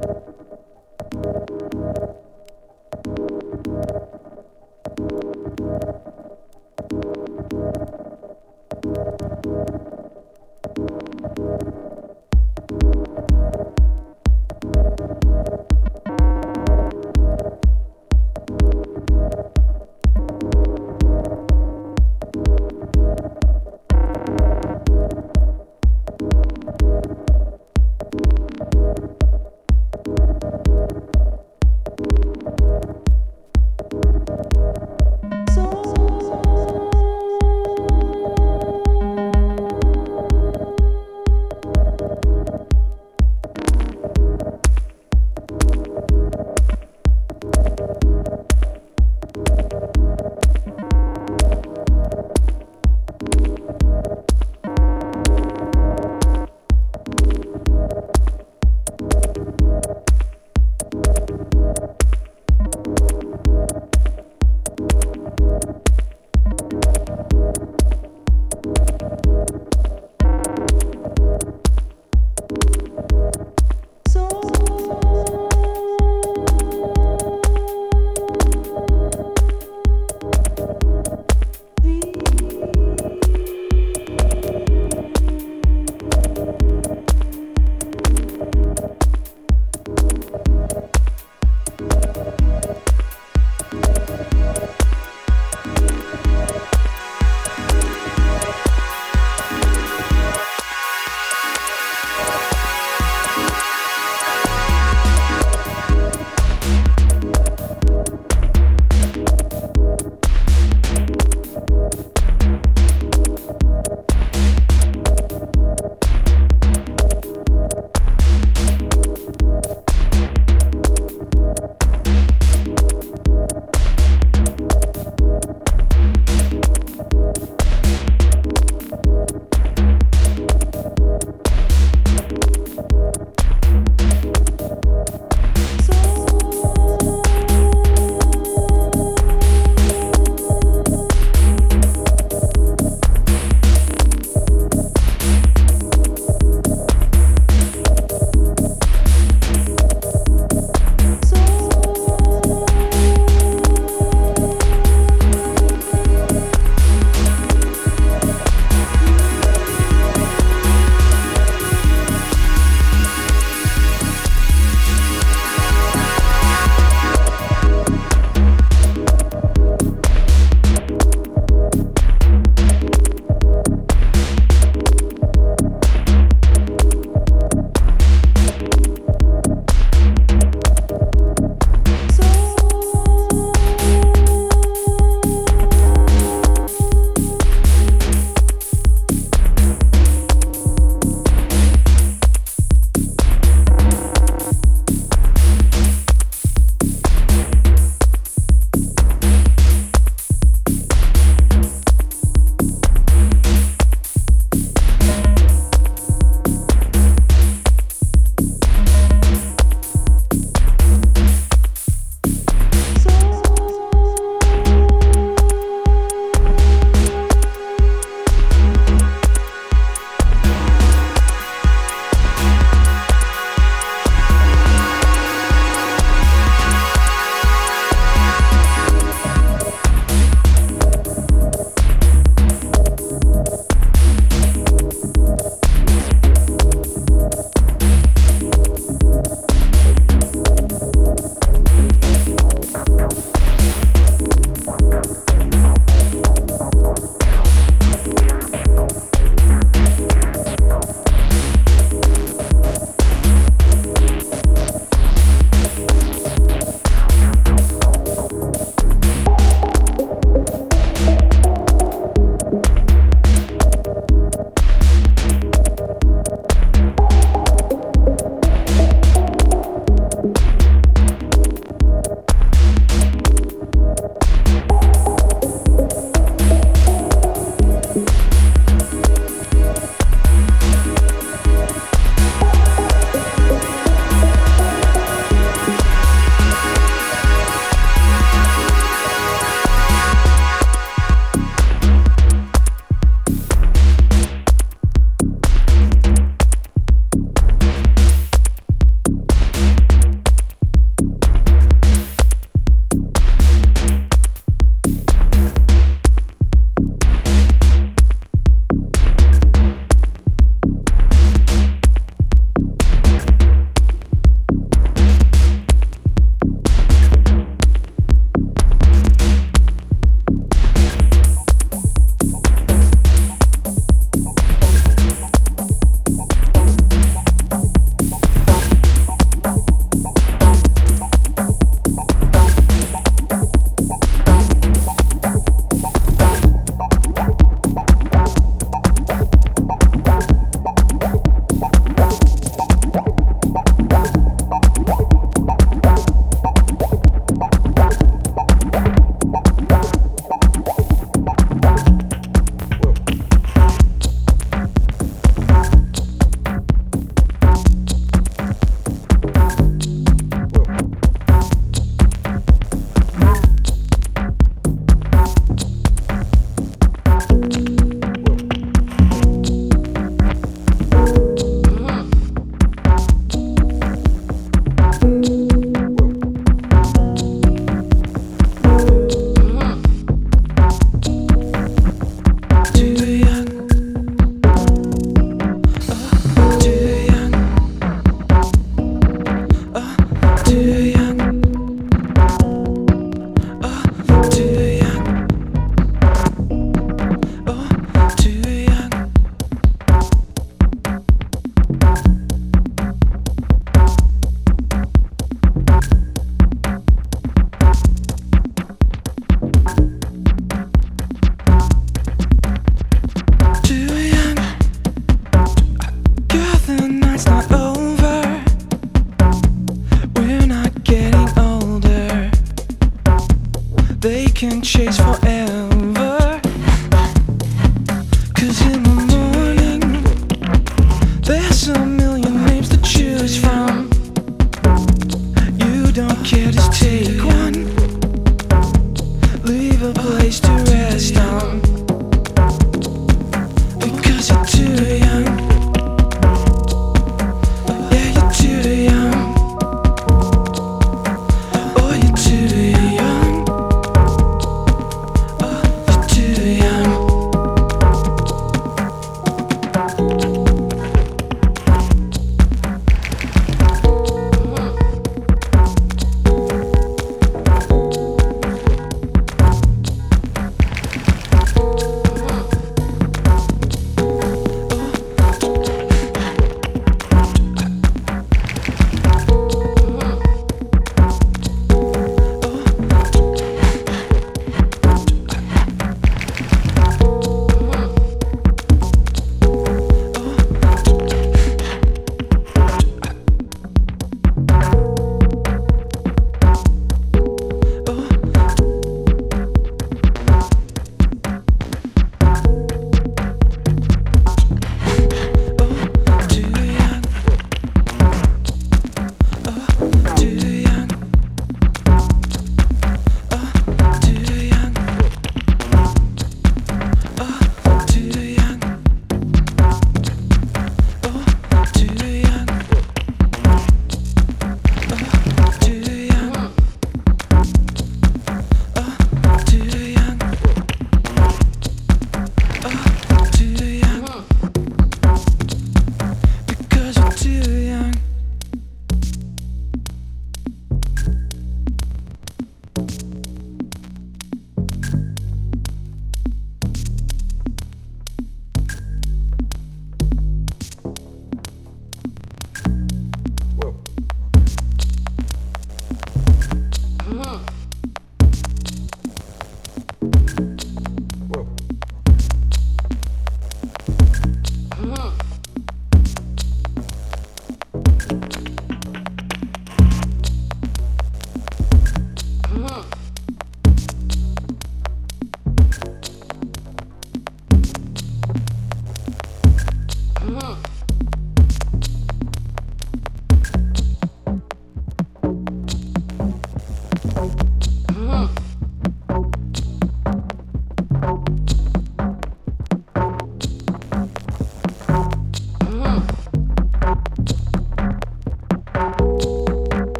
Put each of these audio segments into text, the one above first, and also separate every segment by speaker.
Speaker 1: Thank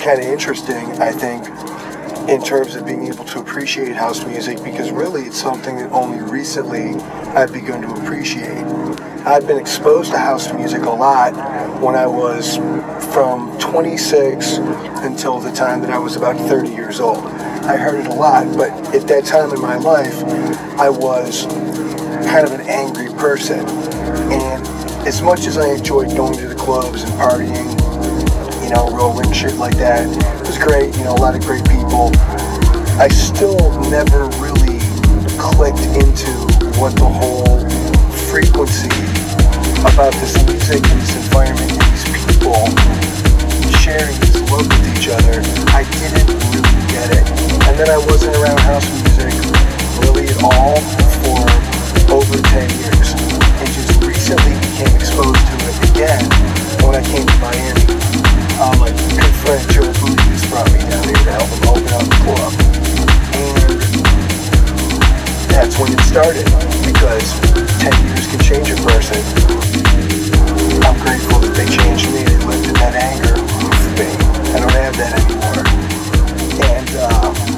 Speaker 2: kind of interesting, I think, in terms of being able to appreciate house music because really it's something that only recently I've begun to appreciate. I've been exposed to house music a lot when I was from 26 until the time that I was about 30 years old. I heard it a lot, but at that time in my life, I was kind of an angry person. And as much as I enjoyed going to the clubs and partying you know, rolling shit like that. It was great, you know, a lot of great people. I still never really clicked into what the whole frequency about this music and this environment and these people sharing this love with each other. I didn't really get it. And then I wasn't around house music really at all for over 10 years. And just recently became exposed to it again when I came to Miami um, good brought me down here to help open up the club. And that's when it started, because 10 years can change a person. I'm grateful that they changed me, lifted that anger me. I don't have that anymore. And uh,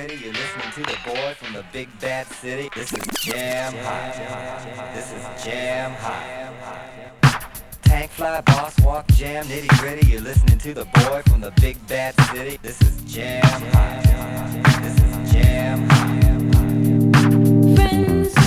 Speaker 3: gritty. You're listening to the boy from the big bad city. This is jam hot. This is jam hot. Tank fly, boss walk, jam nitty gritty. You're listening to the boy from the big bad city. This is jam hot. This is jam hot. Friends.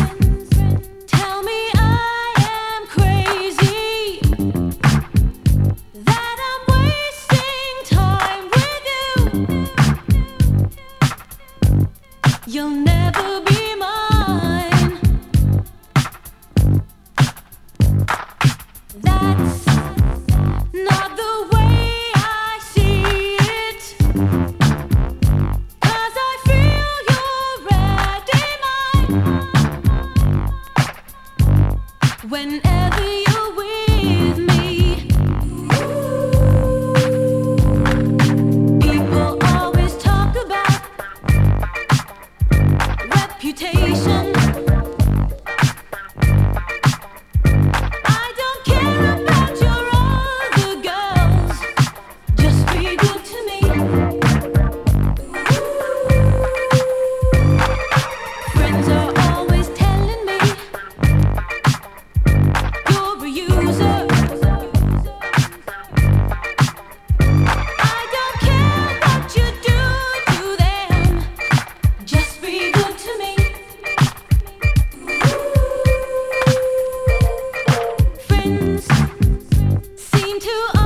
Speaker 3: to